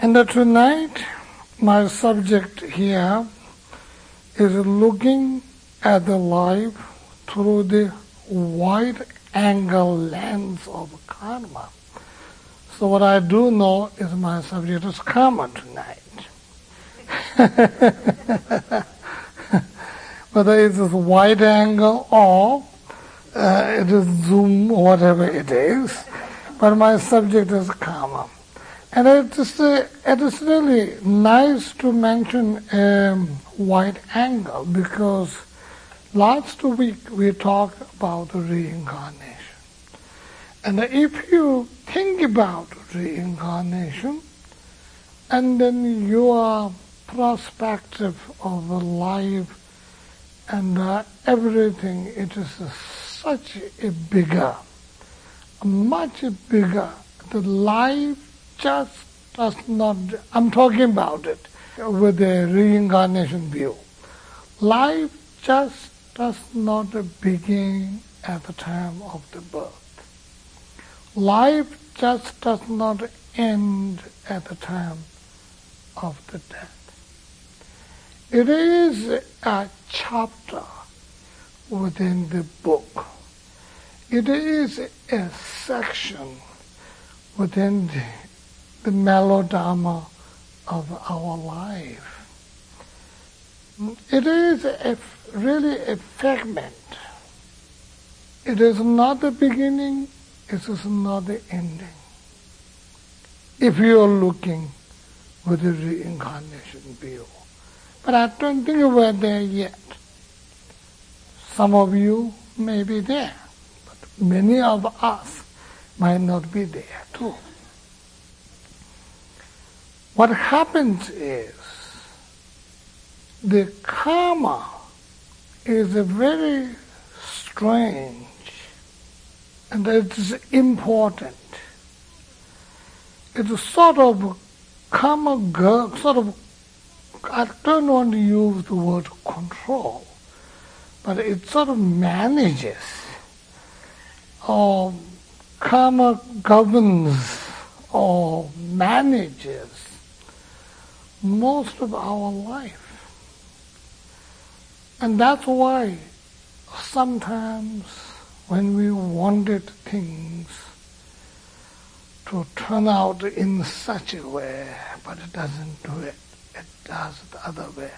And tonight, my subject here is looking at the life through the wide angle lens of karma. So what I do know is my subject is karma tonight. Whether it is wide angle or uh, it is zoom, whatever it is, but my subject is karma. And it is, uh, it is really nice to mention a wide angle because last week we talked about reincarnation. And if you think about reincarnation, and then your perspective of life and uh, everything, it is such a bigger, much bigger. The life just does not, I'm talking about it with a reincarnation view. Life just does not begin at the time of the birth. Life just does not end at the time of the death. It is a chapter within the book. It is a section within the the melodrama of our life. It is a, really a fragment. It is not the beginning, it is not the ending. If you are looking with a reincarnation view. But I don't think we're there yet. Some of you may be there, but many of us might not be there too. What happens is the karma is a very strange and it is important. It's a sort of karma, sort of, I don't want to use the word control, but it sort of manages or karma governs or manages most of our life. And that's why sometimes when we wanted things to turn out in such a way, but it doesn't do it, it does the other way.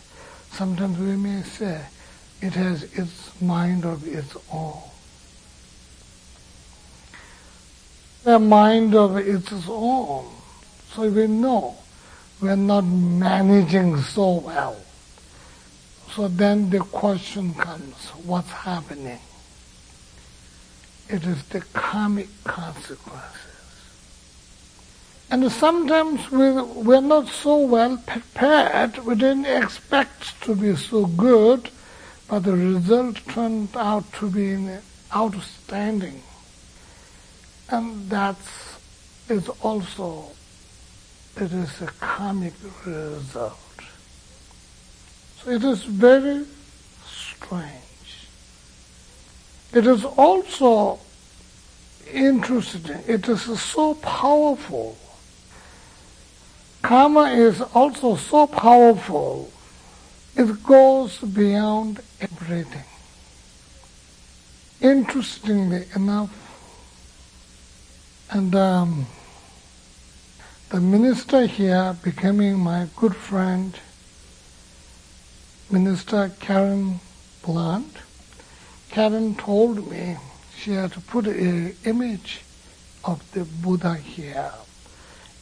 Sometimes we may say it has its mind of its own. A mind of its own. So we know we're not managing so well. So then the question comes, what's happening? It is the karmic consequences. And sometimes we, we're not so well prepared, we didn't expect to be so good, but the result turned out to be outstanding. And that is also it is a karmic result. So it is very strange. It is also interesting. It is so powerful. Karma is also so powerful. It goes beyond everything. Interestingly enough, and um, the minister here becoming my good friend, Minister Karen Blunt. Karen told me she had to put an image of the Buddha here.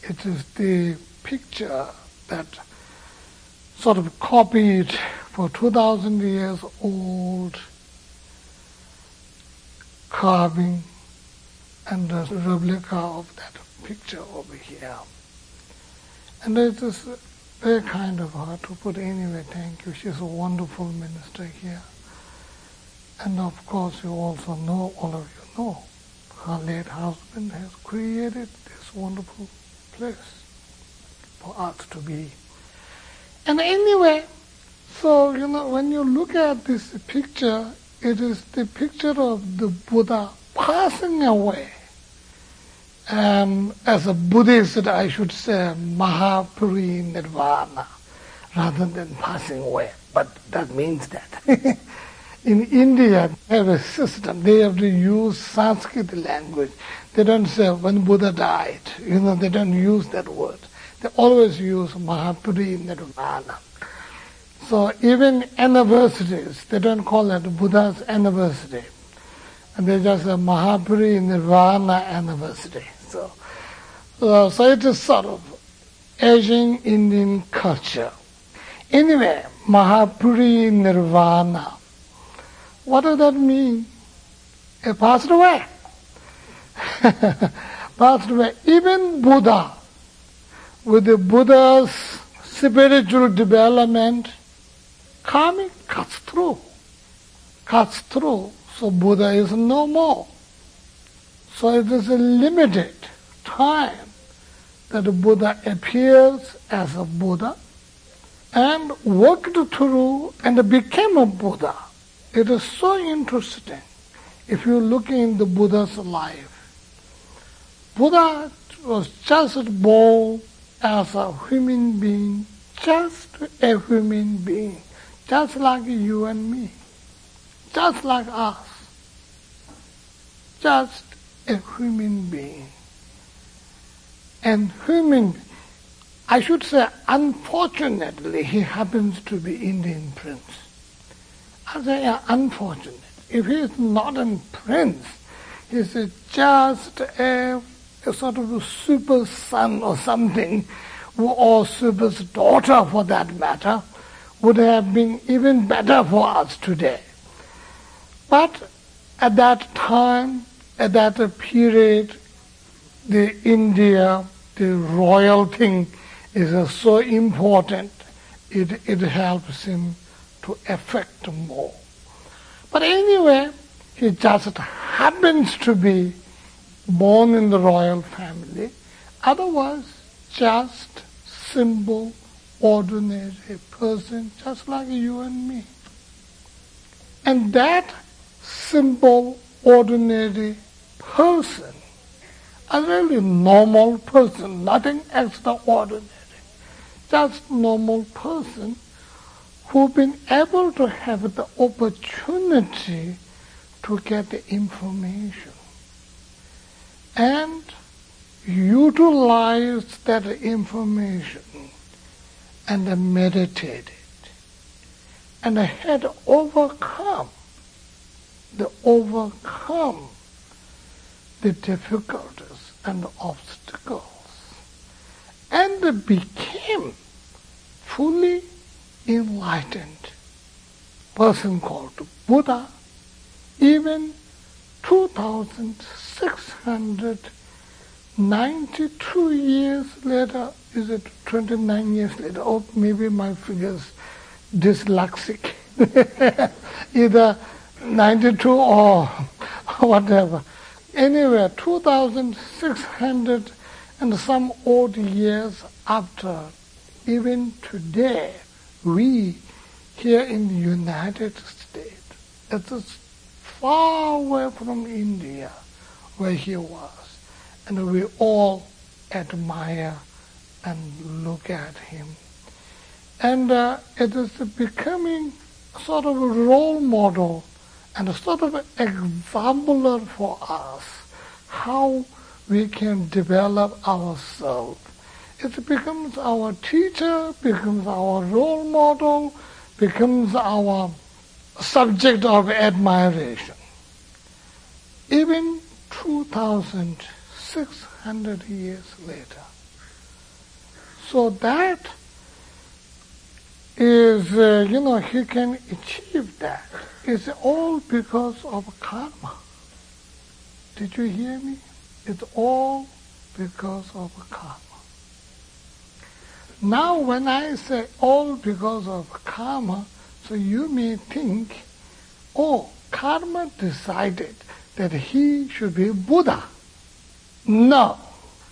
It is the picture that sort of copied for 2,000 years old carving and the replica of that picture over here. And it is very kind of her to put anyway, thank you. She's a wonderful minister here. And of course you also know, all of you know, her late husband has created this wonderful place for us to be. And anyway, so you know, when you look at this picture, it is the picture of the Buddha passing away. Um, as a Buddhist, I should say Mahaparinirvana rather than passing away. But that means that. In India, they have a system. They have to use Sanskrit language. They don't say when Buddha died. You know, they don't use that word. They always use Mahaparinirvana. So even anniversaries, they don't call it Buddha's anniversary. And they just say Mahaparinirvana anniversary. So, uh, so it is sort of Asian Indian culture. Anyway, Mahaparinirvana. What does that mean? It passed away. passed away. Even Buddha, with the Buddha's spiritual development, karmic cuts through. Cuts through. So Buddha is no more. So it is a limited time that Buddha appears as a Buddha and worked through and became a Buddha. It is so interesting if you look in the Buddha's life. Buddha was just born as a human being, just a human being, just like you and me, just like us, just a human being. And human, I should say, unfortunately, he happens to be Indian prince. I say, unfortunate. If he is not a prince, he is just a, a sort of a super son or something, or super's daughter for that matter, would have been even better for us today. But at that time, at that period, the India, the royal thing is so important, it, it helps him to affect more. But anyway, he just happens to be born in the royal family. Otherwise, just simple, ordinary person, just like you and me. And that simple, ordinary person, a really normal person, nothing extraordinary, just normal person who've been able to have the opportunity to get the information and utilize that information and meditate it and had overcome the overcome the difficulties and obstacles and became fully enlightened person called Buddha, even 2,692 years later, is it 29 years later? Oh, maybe my figure's dyslexic. Either 92 or whatever. Anyway, 2,600 and some odd years after, even today, we here in the United States, it is far away from India where he was, and we all admire and look at him. And uh, it is becoming sort of a role model and a sort of exemplar for us how we can develop ourselves it becomes our teacher, becomes our role model, becomes our subject of admiration. Even 2,600 years later. So that is, uh, you know, he can achieve that. It's all because of karma. Did you hear me? It's all because of karma. Now when I say all because of karma, so you may think, oh, karma decided that he should be Buddha. No,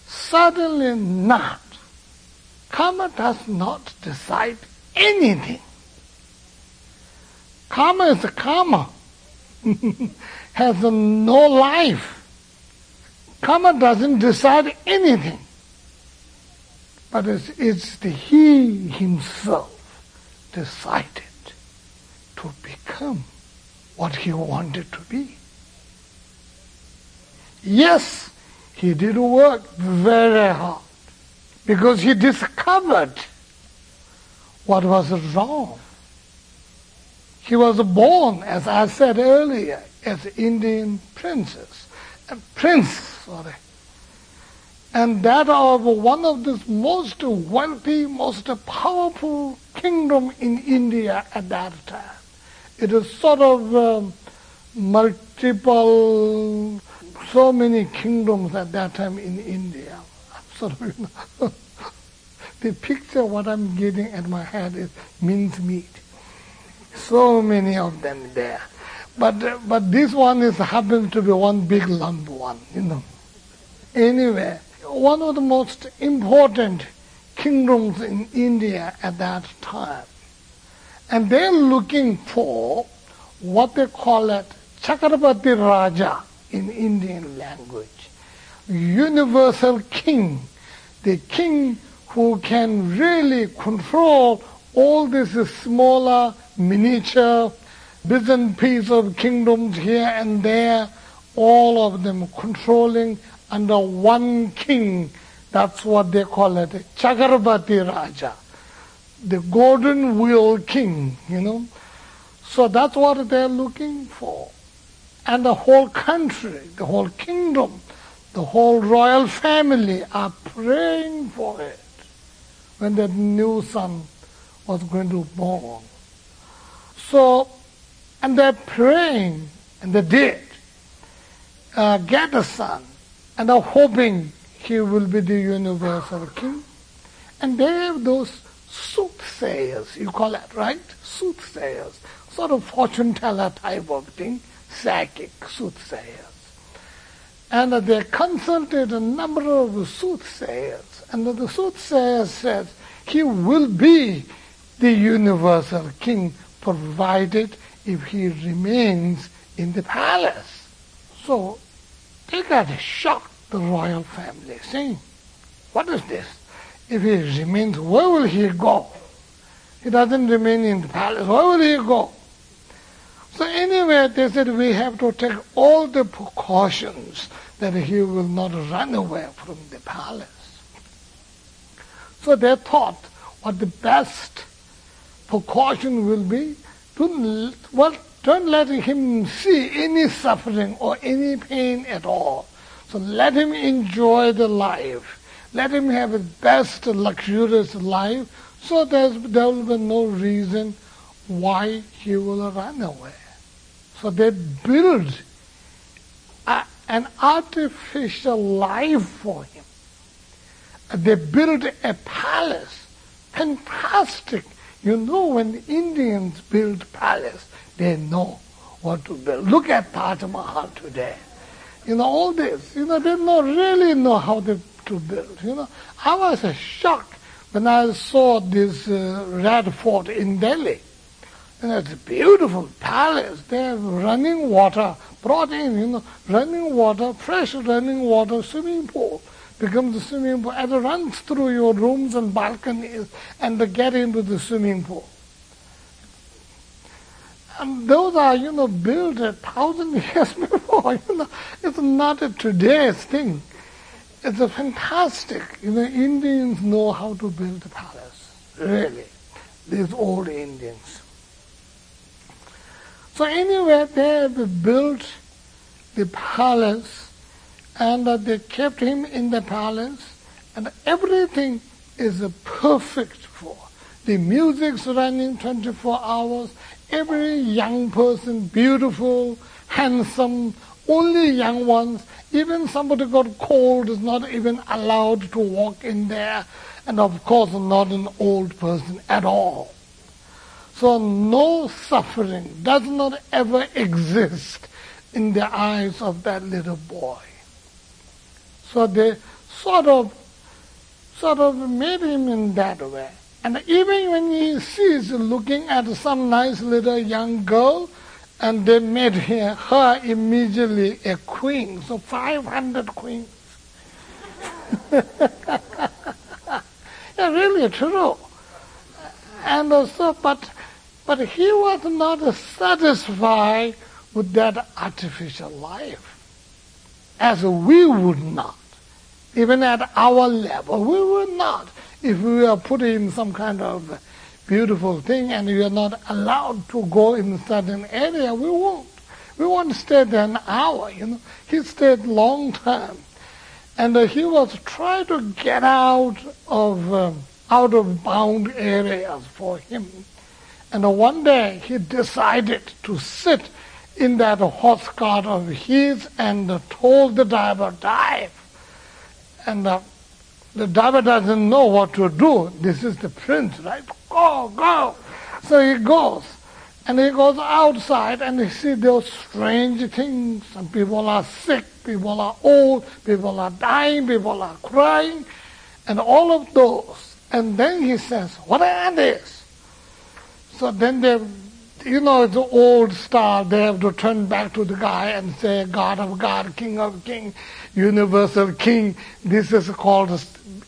certainly not. Karma does not decide anything. Karma is a karma, has no life. Karma doesn't decide anything. But it's, it's the he himself decided to become what he wanted to be. Yes, he did work very hard because he discovered what was wrong. He was born, as I said earlier, as Indian princess, a prince, sorry. And that of one of the most wealthy, most powerful kingdom in India at that time. It is sort of um, multiple, so many kingdoms at that time in India. Sort of, you know, the picture what I'm getting at my head is mincemeat. So many of them there. But, but this one is happens to be one big lump one, you know. Anyway, one of the most important kingdoms in India at that time. And they're looking for what they call it Chakrabarti Raja in Indian language. Universal king, the king who can really control all these smaller, miniature, bits and pieces of kingdoms here and there, all of them controlling under one king. That's what they call it, Chakrabarti Raja, the golden wheel king, you know. So that's what they're looking for. And the whole country, the whole kingdom, the whole royal family are praying for it when that new son was going to be born. So, and they're praying, and they did uh, get a son, and are hoping he will be the universal king. And they have those soothsayers, you call it, right? Soothsayers, sort of fortune teller type of thing, psychic soothsayers. And they consulted a number of soothsayers, and the soothsayer says he will be the universal king provided if he remains in the palace. So they got shocked, the royal family, saying, What is this? If he remains, where will he go? He doesn't remain in the palace. Where will he go? So anyway, they said we have to take all the precautions that he will not run away from the palace. So they thought what the best precaution will be to, well, don't let him see any suffering or any pain at all. So let him enjoy the life. Let him have his best luxurious life so there will be no reason why he will run away. So they build a, an artificial life for him. They build a palace. Fantastic. You know when the Indians build palace, they know what to build. Look at Taj Mahal today. You know, all this, you know, they don't really know how to, to build. You know, I was shocked when I saw this uh, Red Fort in Delhi. And it's a beautiful palace. They have running water brought in, you know, running water, fresh running water, swimming pool. Becomes a swimming pool and it runs through your rooms and balconies and they get into the swimming pool. And those are, you know, built a thousand years before, you know. It's not a today's thing. It's a fantastic, you know, Indians know how to build a palace, really. These old Indians. So anyway, they have built the palace and they kept him in the palace and everything is perfect for. The music's running 24 hours, every young person, beautiful, handsome, only young ones, even somebody got cold is not even allowed to walk in there, and of course not an old person at all. So no suffering does not ever exist in the eyes of that little boy. So they sort of, sort of made him in that way. And even when he sees looking at some nice little young girl, and they made her, her immediately a queen. So 500 queens yeah, really true. And so, but, but he was not satisfied with that artificial life, as we would not. Even at our level, we would not. If we were put in some kind of beautiful thing and we are not allowed to go in certain area, we won't. We won't stay there an hour, you know. He stayed long time. And uh, he was trying to get out of um, out of bound areas for him. And uh, one day he decided to sit in that horse cart of his and told the driver, dive. And uh, the driver doesn't know what to do. This is the prince, right? Go, go. So he goes. And he goes outside and he sees those strange things. Some people are sick, people are old, people are dying, people are crying, and all of those. And then he says, what are these? So then they, you know, it's the old style. They have to turn back to the guy and say, God of God, King of King, universal King. This is called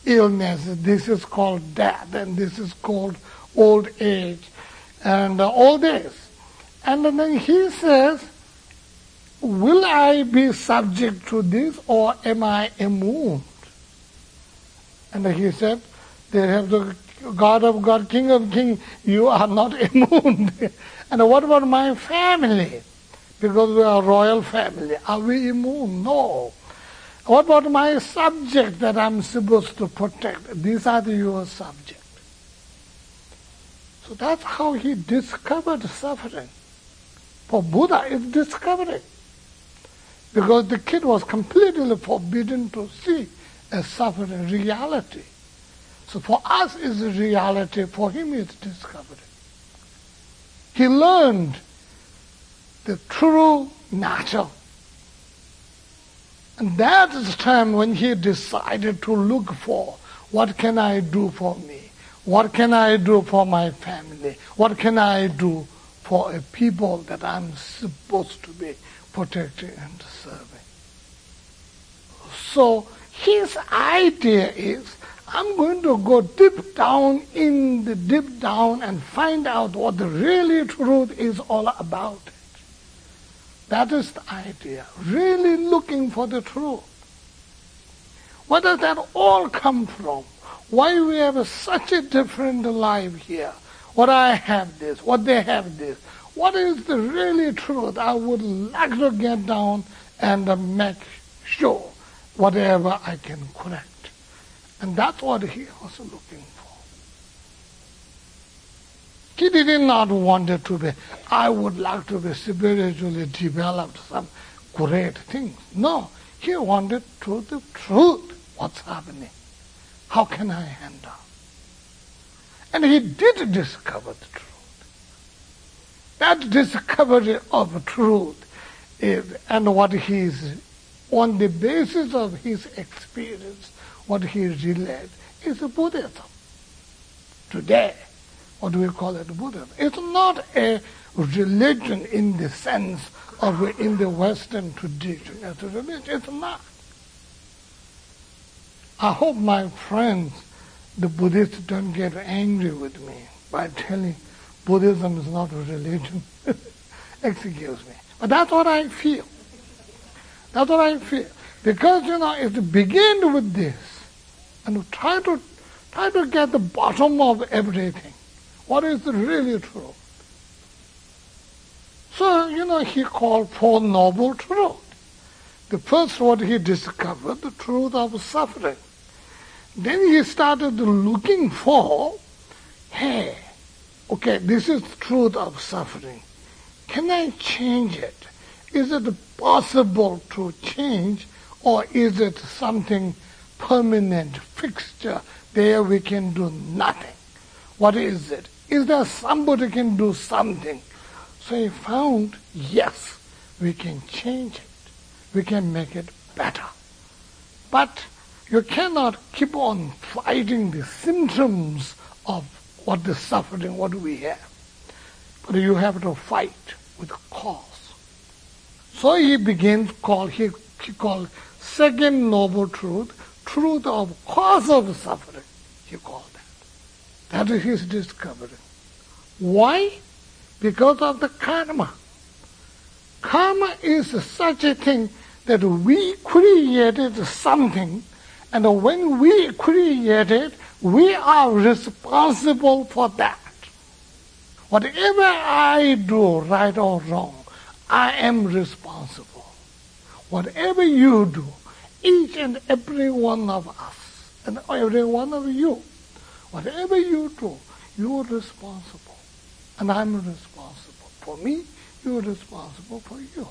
illness. This is called death. And this is called old age and uh, all this. And then he says, will I be subject to this or am I immune? And he said, they have the God of God, King of King, you are not immune. And what about my family? Because we are royal family. Are we immune? No. What about my subject that I'm supposed to protect? These are the, your subjects. So that's how he discovered suffering. For Buddha, it's discovering. Because the kid was completely forbidden to see a suffering reality. So for us it's reality, for him it's discovery. He learned the true nature. And that is the time when he decided to look for what can I do for me? What can I do for my family? What can I do for a people that I'm supposed to be protecting and serving? So his idea is, I'm going to go deep down in the deep down and find out what the really truth is all about. That is the idea. Really looking for the truth. Where does that all come from? Why we have such a different life here? What I have this, what they have this. What is the really truth? I would like to get down and make sure whatever I can correct. And that's what he was looking for. He did not want it to be, I would like to be spiritually developed, some great things. No, he wanted to the truth, what's happening. How can I handle? And he did discover the truth. That discovery of truth is, and what he is, on the basis of his experience, what he relayed is Buddhism. Today, what do we call it Buddhism? It's not a religion in the sense of in the Western tradition as a religion. It's not. I hope my friends, the Buddhists, don't get angry with me by telling Buddhism is not a religion. Excuse me. But that's what I feel. That's what I feel. Because, you know, if you begin with this and try to try to get the bottom of everything, what is really true? So, you know, he called Four Noble Truth. The first what he discovered, the truth of suffering. Then he started looking for, hey, okay, this is the truth of suffering. Can I change it? Is it possible to change or is it something permanent, fixture, there we can do nothing? What is it? Is there somebody can do something? So he found, yes, we can change it. We can make it better. But you cannot keep on fighting the symptoms of what the suffering, what we have. But you have to fight with a cause. So he begins call he, he called second noble truth, truth of cause of suffering, he called that. That is his discovery. Why? Because of the karma. Karma is such a thing that we created something, and when we create it, we are responsible for that. Whatever I do, right or wrong, I am responsible. Whatever you do, each and every one of us, and every one of you, whatever you do, you're responsible. And I'm responsible. For me, you're responsible for you.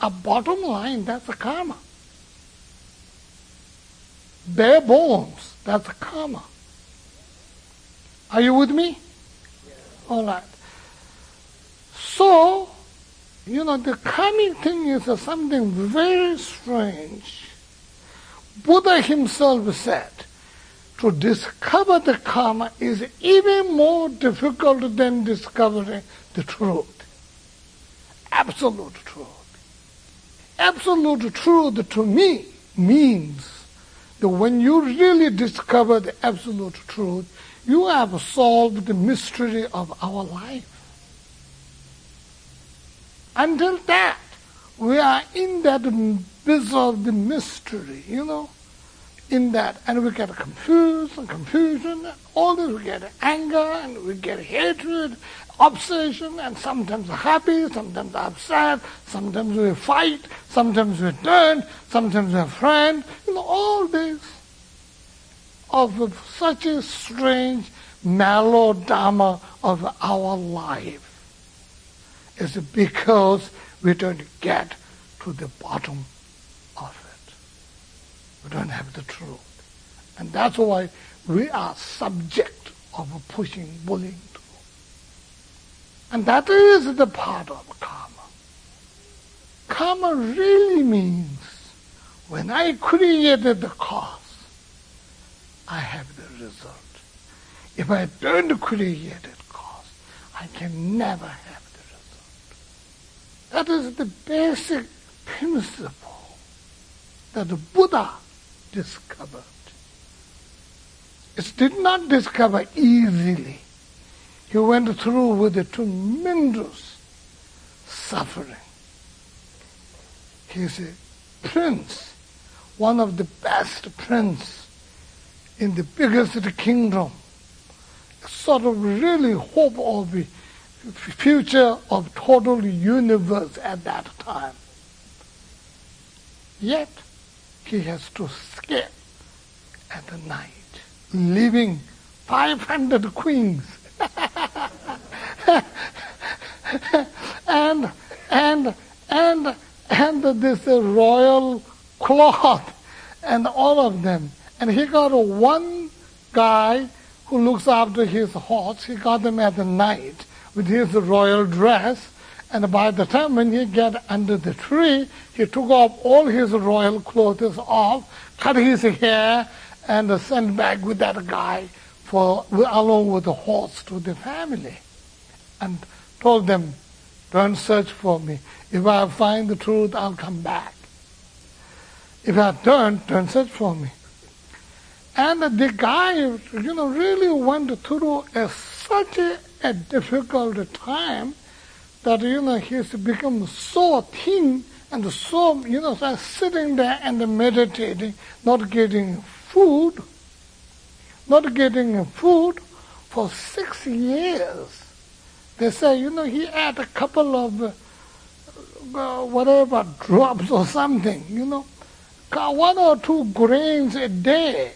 A bottom line, that's a karma. Bare bones, that's a karma. Are you with me? All right. So, you know, the coming thing is something very strange. Buddha himself said, to discover the karma is even more difficult than discovering the truth. Absolute truth. Absolute truth to me means that when you really discover the absolute truth, you have solved the mystery of our life. Until that, we are in that biz of the mystery, you know, in that, and we get confused and confusion, and all this, we get anger, and we get hatred, obsession, and sometimes happy, sometimes upset, sometimes we fight, sometimes we turn, sometimes we're friends, you know, all this of such a strange melodrama of our life is because we don't get to the bottom of it. We don't have the truth. And that's why we are subject of pushing, bullying. And that is the part of karma. Karma really means when I created the cause, I have the result. If I don't create it cause, I can never have the. That is the basic principle that the Buddha discovered. It did not discover easily. He went through with a tremendous suffering. He is a prince, one of the best prince in the biggest kingdom, sort of really hope of future of total universe at that time. Yet he has to escape at the night, leaving 500 queens. and, and, and, and this royal cloth and all of them and he got one guy who looks after his horse. He got him at the night with his royal dress. And by the time when he got under the tree, he took off all his royal clothes off, cut his hair, and sent back with that guy for along with the horse to the family, and told them, "Don't search for me. If I find the truth, I'll come back. If I don't, don't search for me." And the guy, you know, really went through a, such a, a difficult time that, you know, he's become so thin and so, you know, so sitting there and meditating, not getting food, not getting food for six years. They say, you know, he had a couple of uh, whatever drops or something, you know, one or two grains a day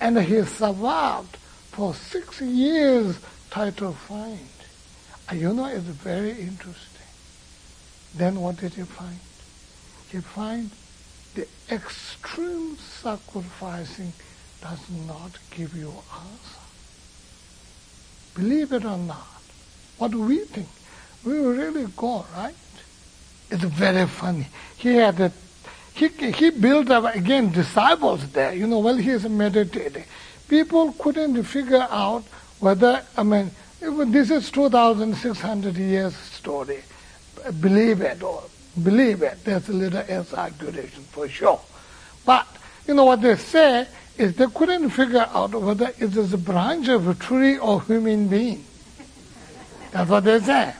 and he survived for six years, to find. And you know, it's very interesting. Then what did he find? He find the extreme sacrificing does not give you answer. Believe it or not, what do we think? We really go, right? It's very funny. He had a he, he built up again disciples there, you know, while he is meditating. People couldn't figure out whether, I mean, this is 2,600 years story. Believe it or believe it. There's a little exaggeration for sure. But you know what they say is they couldn't figure out whether it is a branch of a tree or human being. That's what they say.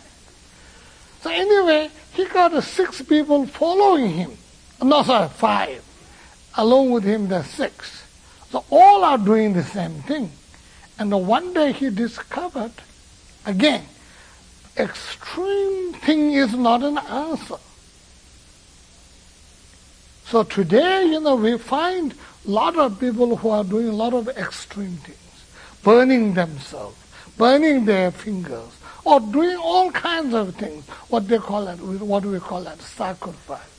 So anyway, he got six people following him. No, sorry, five. Along with him, there's six. So all are doing the same thing. And one day he discovered, again, extreme thing is not an answer. So today, you know, we find a lot of people who are doing a lot of extreme things, burning themselves, burning their fingers, or doing all kinds of things, what they call it, what we call that? sacrifice.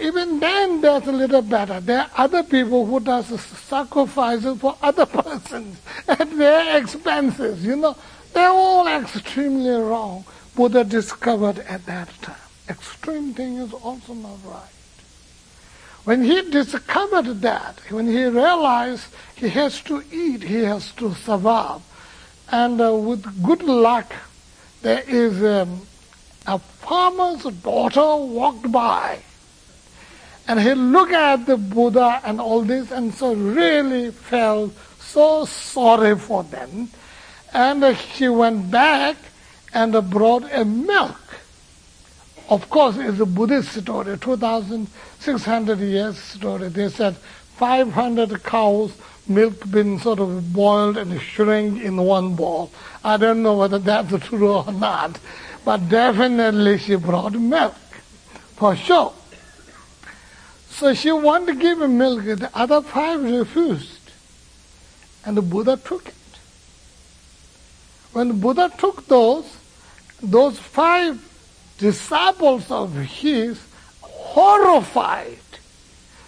Even then, that's a little better. There are other people who does sacrifices for other persons at their expenses. You know, they're all extremely wrong. Buddha discovered at that time. Extreme thing is also not right. When he discovered that, when he realized he has to eat, he has to survive, and uh, with good luck, there is um, a farmer's daughter walked by, and he looked at the Buddha and all this, and so really felt so sorry for them, and uh, he went back and brought a milk of course, it's a Buddhist story, 2,600 years story. They said 500 cows, milk been sort of boiled and shrink in one bowl. I don't know whether that's true or not, but definitely she brought milk, for sure. So she wanted to give him milk, the other five refused. And the Buddha took it. When the Buddha took those, those five disciples of his horrified,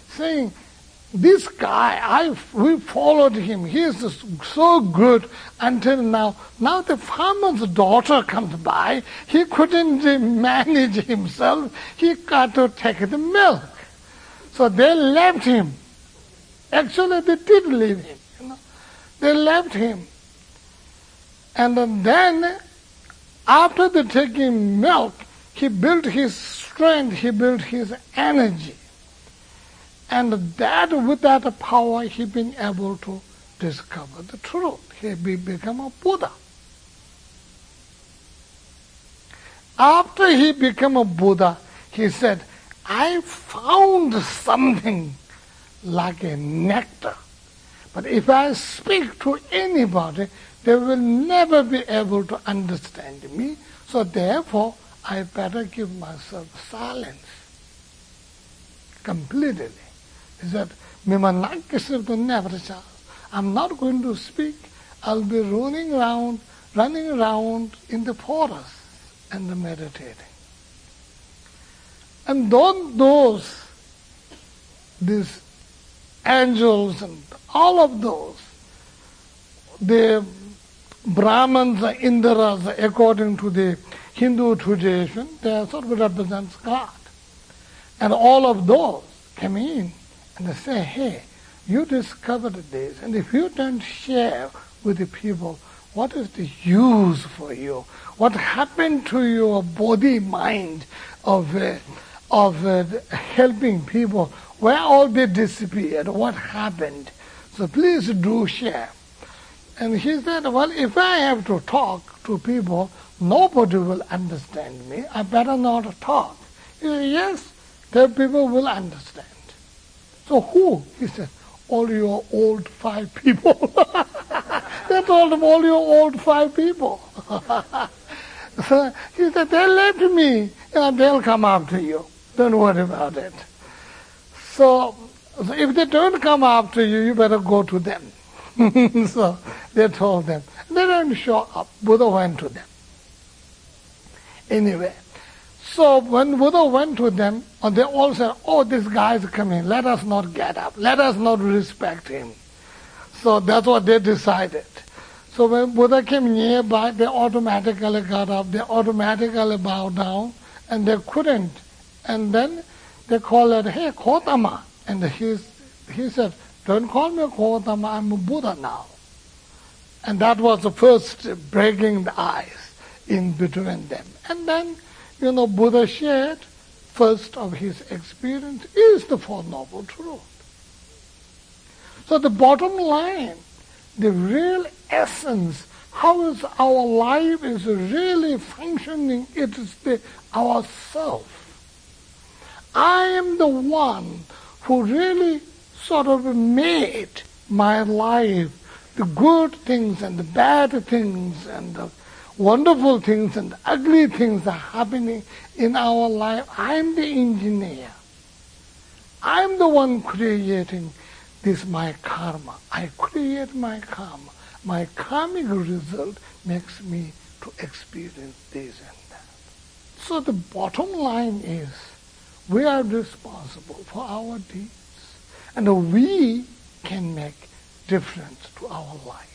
saying, this guy, I, we followed him. He is so good until now. Now the farmer's daughter comes by. He couldn't manage himself. He got to take the milk. So they left him. Actually, they did leave him. You know? They left him. And then, after they taking milk, he built his strength, he built his energy. And that, with that power, he been able to discover the truth. He become a Buddha. After he became a Buddha, he said, I found something like a nectar. But if I speak to anybody, they will never be able to understand me. So therefore, I better give myself silence completely. He said, I'm not going to speak. I'll be running around, running around in the forest and meditating. And don't those, these angels and all of those, the Brahmans, the Indras, according to the Hindu tradition, they sort of represents God. And all of those come in and they say, hey, you discovered this, and if you don't share with the people, what is the use for you? What happened to your body, mind of, uh, of uh, helping people? Where all they disappeared? What happened? So please do share. And he said, well, if I have to talk to people, nobody will understand me. I better not talk. He said, yes, the people will understand. So who? He said, all your old five people. they told him, all your old five people. so he said, they left me. Yeah, they'll come after you. Don't worry about it. So, so if they don't come after you, you better go to them. so they told them. They didn't show up. Buddha went to them. Anyway, so when Buddha went to them, and they all said, oh, this guy is coming. Let us not get up. Let us not respect him. So that's what they decided. So when Buddha came nearby, they automatically got up. They automatically bowed down, and they couldn't. And then they called it, hey, Gotama. And he, he said, don't call me Gotama, I'm a Buddha now. And that was the first breaking the ice in between them. And then, you know, Buddha shared first of his experience is the Four Noble Truth. So the bottom line, the real essence, how is our life is really functioning, it is the ourself. I am the one who really sort of made my life, the good things and the bad things and the wonderful things and ugly things are happening in our life. I'm the engineer. I'm the one creating this my karma. I create my karma. My karmic result makes me to experience this and that. So the bottom line is we are responsible for our deeds. And we can make difference to our life.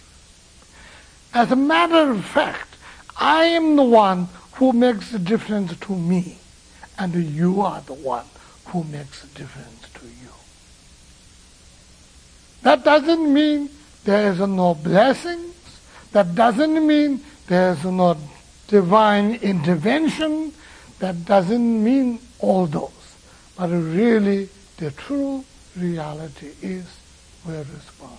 As a matter of fact, I am the one who makes a difference to me, and you are the one who makes a difference to you. That doesn't mean there is no blessings. That doesn't mean there is no divine intervention. That doesn't mean all those. But really, the true reality is we're responsible.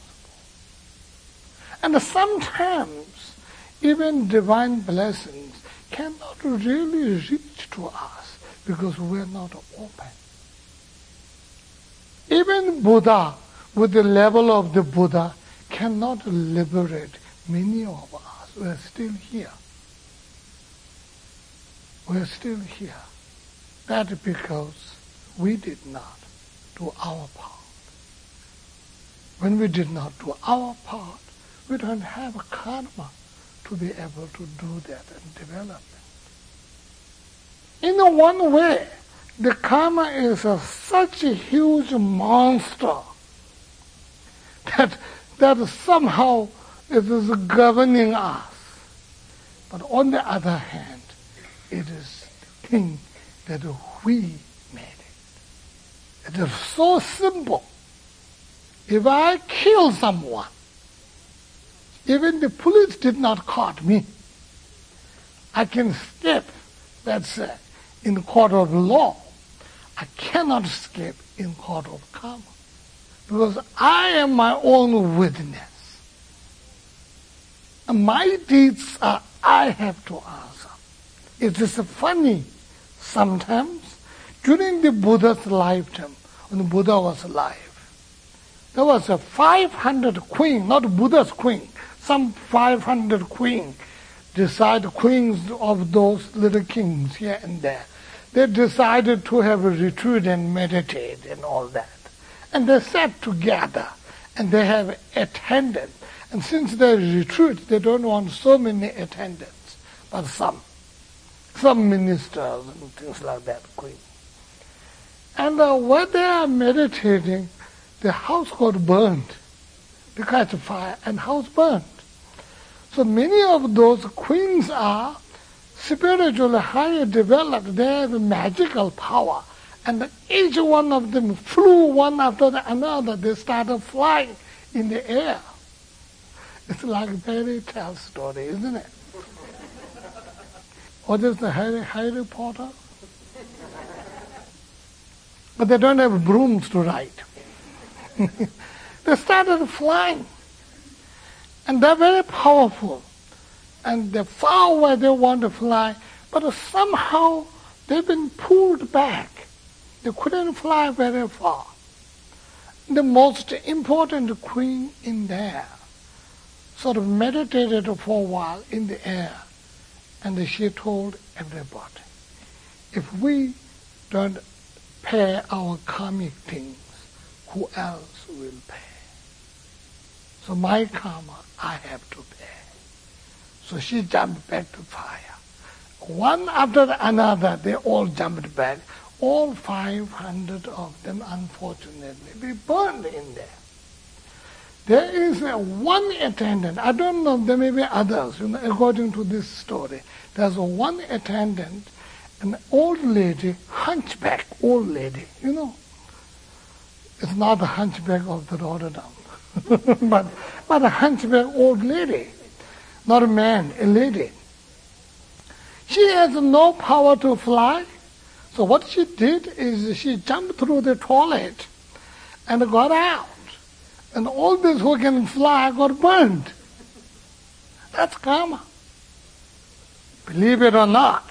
And sometimes even divine blessings cannot really reach to us because we're not open. Even Buddha, with the level of the Buddha, cannot liberate many of us. We're still here. We're still here. That because we did not do our part. When we did not do our part, we don't have a karma to be able to do that and develop it. In one way, the karma is a, such a huge monster that, that somehow it is governing us. But on the other hand, it is the thing that we it. Is so simple. If I kill someone, even the police did not caught me. I can escape, that's uh, in court of law. I cannot escape in court of karma. Because I am my own witness. And my deeds are, I have to answer. It is funny sometimes during the Buddha's lifetime, when Buddha was alive, there was a 500 queen, not Buddha's queen, some 500 queens decide queens of those little kings here and there. They decided to have a retreat and meditate and all that. And they sat together and they have attendants. And since they retreat, they don't want so many attendants, but some. Some ministers and things like that, queen. And uh, when they are meditating, the house got burned. They catch fire and house burned. So many of those queens are spiritually higher developed. They have magical power. And each one of them flew one after the another. They started flying in the air. It's like a fairy tale story, isn't it? What is the Harry, Harry Potter? But they don't have brooms to ride. they started flying. And they're very powerful. And they're far where they want to fly, but somehow they've been pulled back. They couldn't fly very far. The most important queen in there sort of meditated for a while in the air. And she told everybody, if we don't pay our karmic things, who else will pay? So my karma, I have to pay. So she jumped back to fire. One after another, they all jumped back. All 500 of them, unfortunately, we burned in there. There is one attendant. I don't know, there may be others, you know, according to this story. There's one attendant, an old lady, hunchback old lady, you know. It's not the hunchback of the Notre Dame. but, but a hunchback old lady, not a man, a lady. She has no power to fly. So what she did is she jumped through the toilet and got out. And all these who can fly got burned. That's karma. Believe it or not.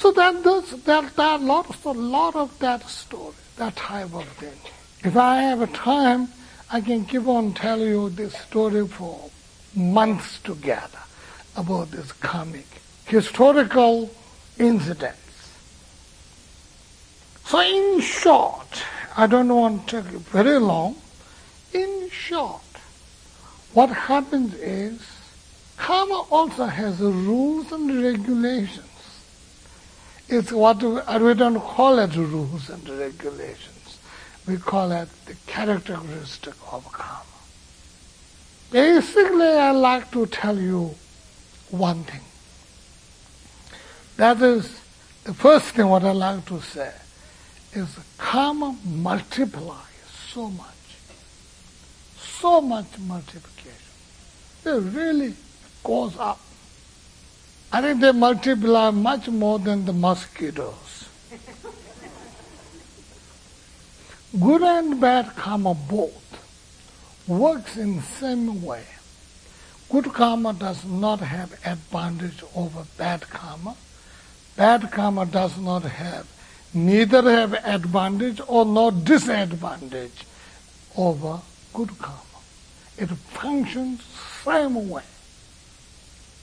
So that does that that a lot of that story, that type of thing. If I have a time, I can keep on telling you this story for months together about this karmic historical incidents. So in short, I don't want to take very long. In short, what happens is karma also has rules and regulations. It's what we don't call it rules and regulations. We call it the characteristic of karma. Basically, I like to tell you one thing. That is the first thing what I like to say is karma multiplies so much. So much multiplication. It really goes up. I think they multiply much more than the mosquitoes. Good and bad karma both works in the same way. Good karma does not have advantage over bad karma. Bad karma does not have neither have advantage or no disadvantage over good karma. It functions same way.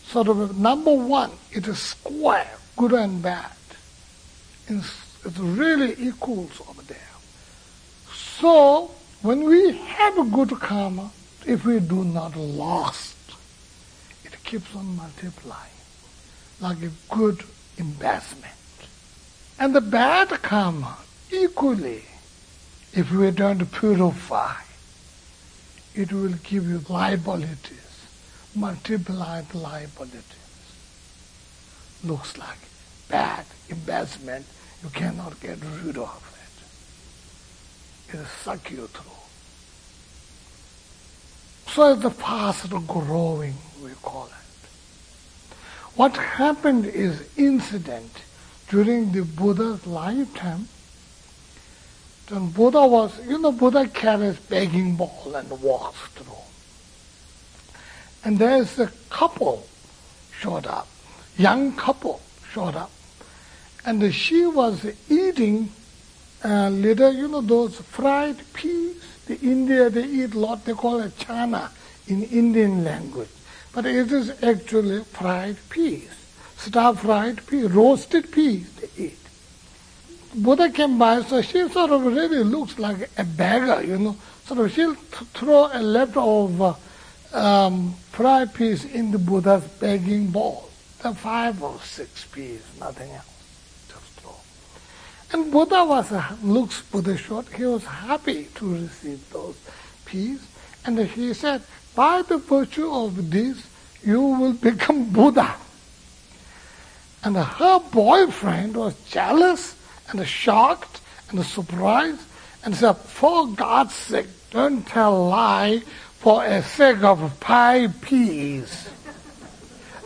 Sort of number one, it is square, good and bad. It's, it really equals over there. So when we have a good karma, if we do not lost, it keeps on multiplying like a good investment. And the bad karma, equally, if we don't purify, it will give you liabilities, multiplied liabilities. Looks like bad investment, you cannot get rid of it. It'll suck you through. So the fast growing, we call it. What happened is incident during the Buddha's lifetime. Then Buddha was, you know, Buddha carries begging bowl and walks through. And there's a couple showed up, young couple showed up. And she was eating uh, little, you know, those fried peas. The India, they eat a lot, they call it chana in Indian language. But it is actually fried peas, stir-fried peas, roasted peas they eat. Buddha came by, so she sort of really looks like a beggar, you know. Sort of she'll th- throw a leftover um, fried peas in the Buddha's begging bowl. The five or six peas, nothing else. Just throw. And Buddha was, a, looks Buddha short, he was happy to receive those peas. And he said, by the virtue of this, you will become Buddha. And her boyfriend was jealous and shocked and surprised and said, for God's sake, don't tell lie for a sake of pie peas.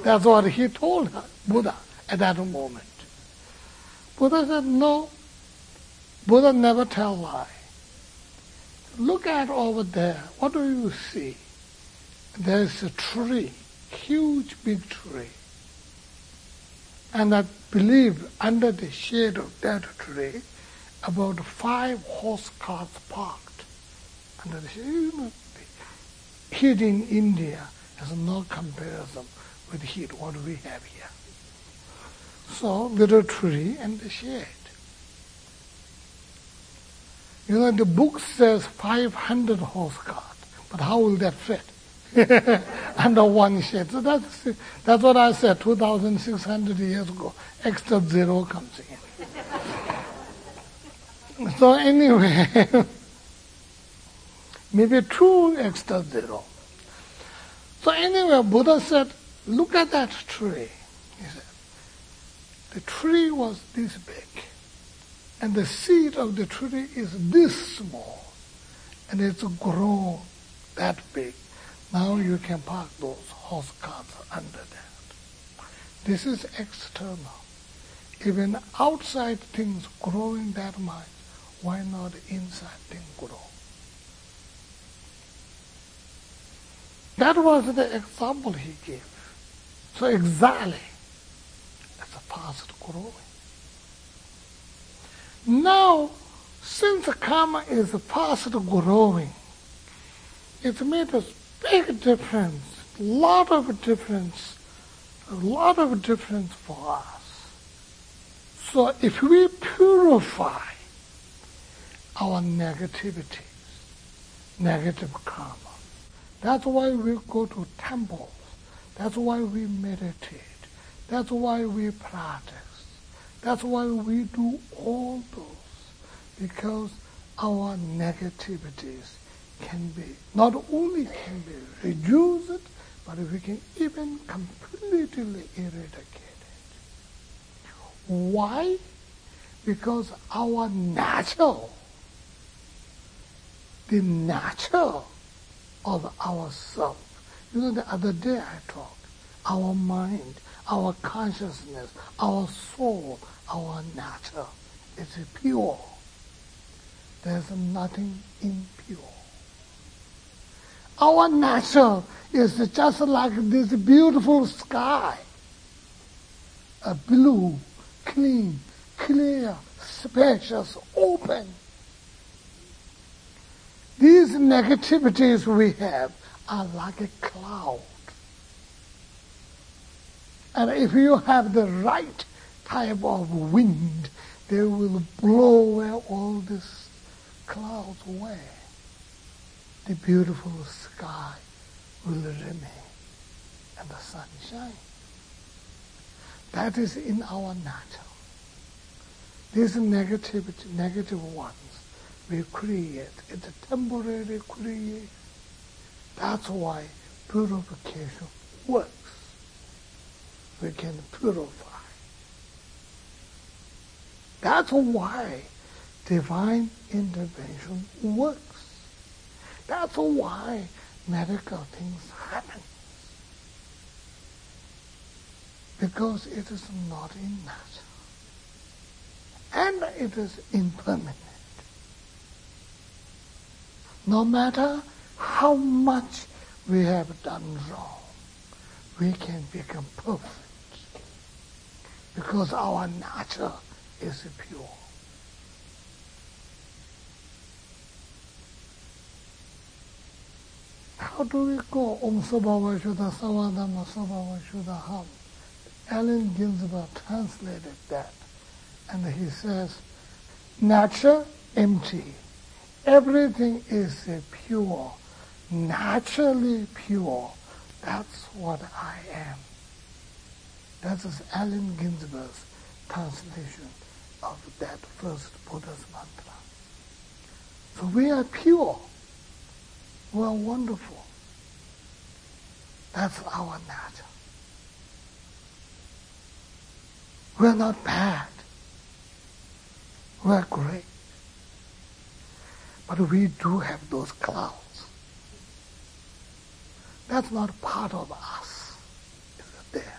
That's what he told her, Buddha, at that moment. Buddha said, no, Buddha never tell lie. Look at over there. What do you see? there's a tree, huge big tree. And I believe under the shade of that tree, about five horse carts parked under the shade. You know, heat in India has no comparison with heat what we have here. So little tree and the shade. You know, the book says 500 horse cart, but how will that fit? under one shade. So that's, that's what I said 2,600 years ago. Extra zero comes in. so anyway, maybe two extra zero. So anyway, Buddha said, look at that tree. He said, the tree was this big, and the seed of the tree is this small, and it's grown that big. Now you can park those horse carts under that. This is external. Even outside things growing that much, why not inside things grow? That was the example he gave. So exactly, it's a past growing. Now, since karma is past growing, it made a big difference, a lot of difference, a lot of difference for us. So if we purify our negativities, negative karma, that's why we go to temples. That's why we meditate. That's why we practice. That's why we do all those. Because our negativities can be, not only can be reduced, but we can even completely eradicate it. Why? Because our natural, the natural of ourself. You know, the other day I talked, our mind, our consciousness, our soul, our nature is pure. There's nothing impure. Our nature is just like this beautiful sky. A blue, clean, clear, spacious, open. These negativities we have are like a cloud. And if you have the right type of wind, they will blow all these clouds away the beautiful sky will remain and the sunshine. That is in our nature. Negativity, negative ones we create. It's a temporary creation. That's why purification works. We can purify. That's why divine intervention works. That's why medical things happen. Because it is not in nature. And it is impermanent. No matter how much we have done wrong, we can become perfect. Because our nature is pure. How do we go Om Sabhava Shuddha Savadama Shuddha Ham? Allen Ginsberg translated that. And he says, nature empty. Everything is pure, naturally pure. That's what I am. That is Allen Ginsberg's translation of that first Buddha's mantra. So we are pure we are wonderful. That's our nature. We're not bad. We're great. But we do have those clouds. That's not part of us. It's there.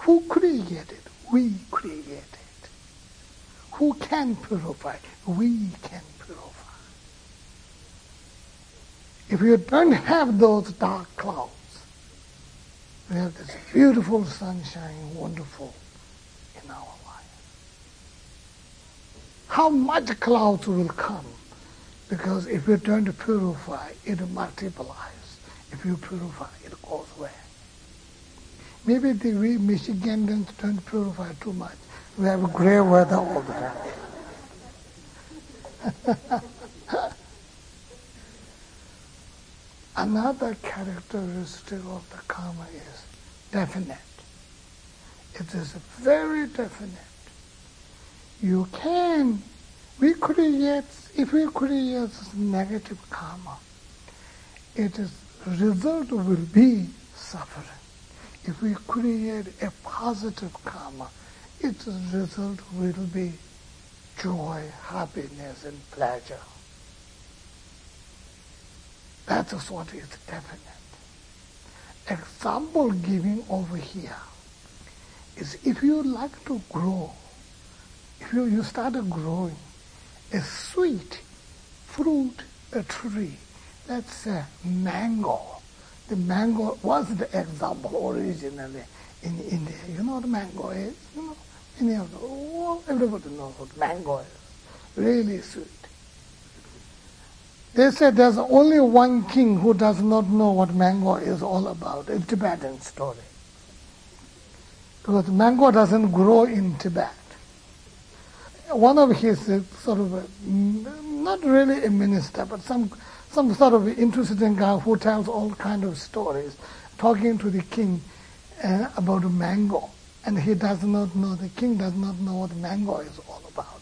Who created? We created. Who can purify? We can purify. If you don't have those dark clouds, we have this beautiful sunshine, wonderful in our life. How much clouds will come? Because if you turn to purify, it multiplies. If you purify, it goes away. Maybe the, we Michiganders don't purify too much. We have gray weather all the time. Another characteristic of the karma is definite. It is very definite. You can, we create, if we create negative karma, it is, result will be suffering. If we create a positive karma, its result will be joy, happiness, and pleasure. That is what is definite. Example giving over here is if you like to grow, if you, you start growing a sweet fruit a tree. That's a mango. The mango was the example originally in India. You know what mango is? You know, any of the, everybody knows what mango is. Really sweet. They said there's only one king who does not know what mango is all about. A Tibetan story. Because mango doesn't grow in Tibet. One of his uh, sort of, a, not really a minister, but some, some sort of interesting guy who tells all kind of stories, talking to the king uh, about a mango. And he does not know, the king does not know what mango is all about.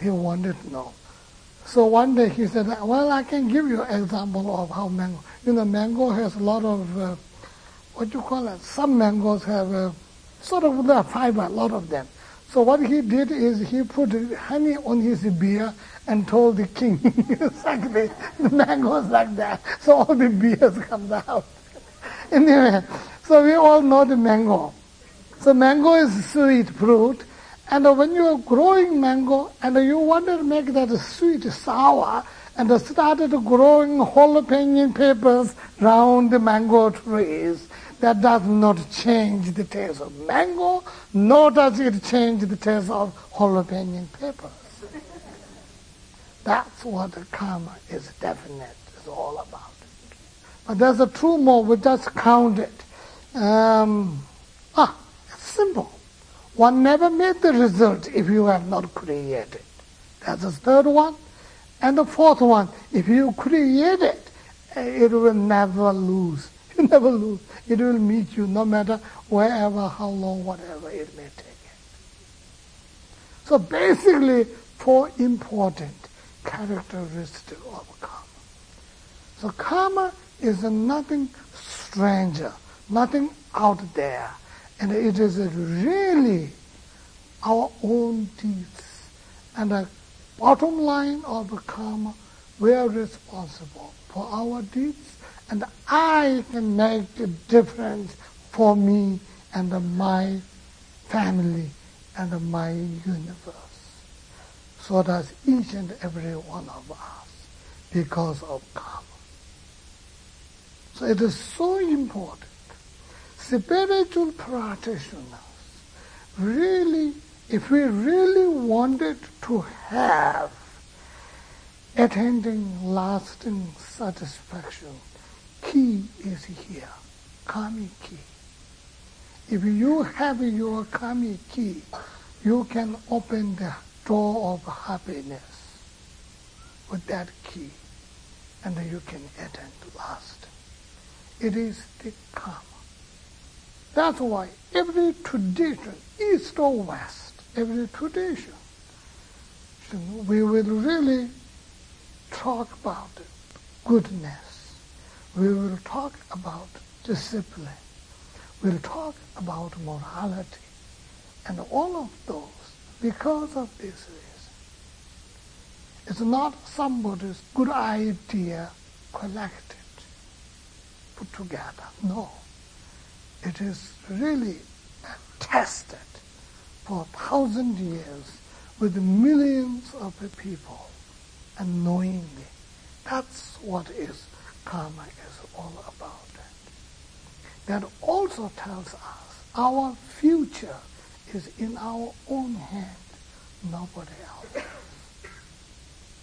He wanted to know. So one day he said, well, I can give you an example of how mango, you know, mango has a lot of, uh, what you call it, some mangoes have a, sort of the fiber, a lot of them. So what he did is he put honey on his beer and told the king, exactly, the mangoes like that. So all the beers comes out. anyway, so we all know the mango. So mango is sweet fruit. And when you are growing mango and you want to make that sweet sour, and started growing jalapeno peppers round the mango trees, that does not change the taste of mango, nor does it change the taste of jalapeno peppers. That's what the karma is definite, is all about. But there's a two more, we just count it. Um, ah, it's simple. One never made the result if you have not created. That's the third one. And the fourth one, if you create it, it will never lose. You never lose. It will meet you no matter wherever, how long, whatever it may take. So basically, four important characteristics of karma. So karma is nothing stranger, nothing out there. And it is really our own deeds. And the bottom line of karma, we are responsible for our deeds, and I can make a difference for me and my family and my universe. So does each and every one of us because of karma. So it is so important. Spiritual practitioners really, if we really wanted to have attending lasting satisfaction, key is here, kami key. If you have your kami key, you can open the door of happiness with that key, and you can attend last. It is the karma. That's why every tradition, east or west, every tradition, we will really talk about goodness. We will talk about discipline. We'll talk about morality. And all of those, because of this reason, it's not somebody's good idea collected, put together. No. It is really tested for a thousand years with millions of people and knowingly. That's what is karma is all about. That also tells us our future is in our own hand, nobody else.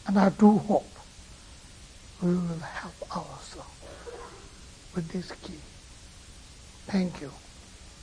And I do hope we will help ourselves with this key. Thank you.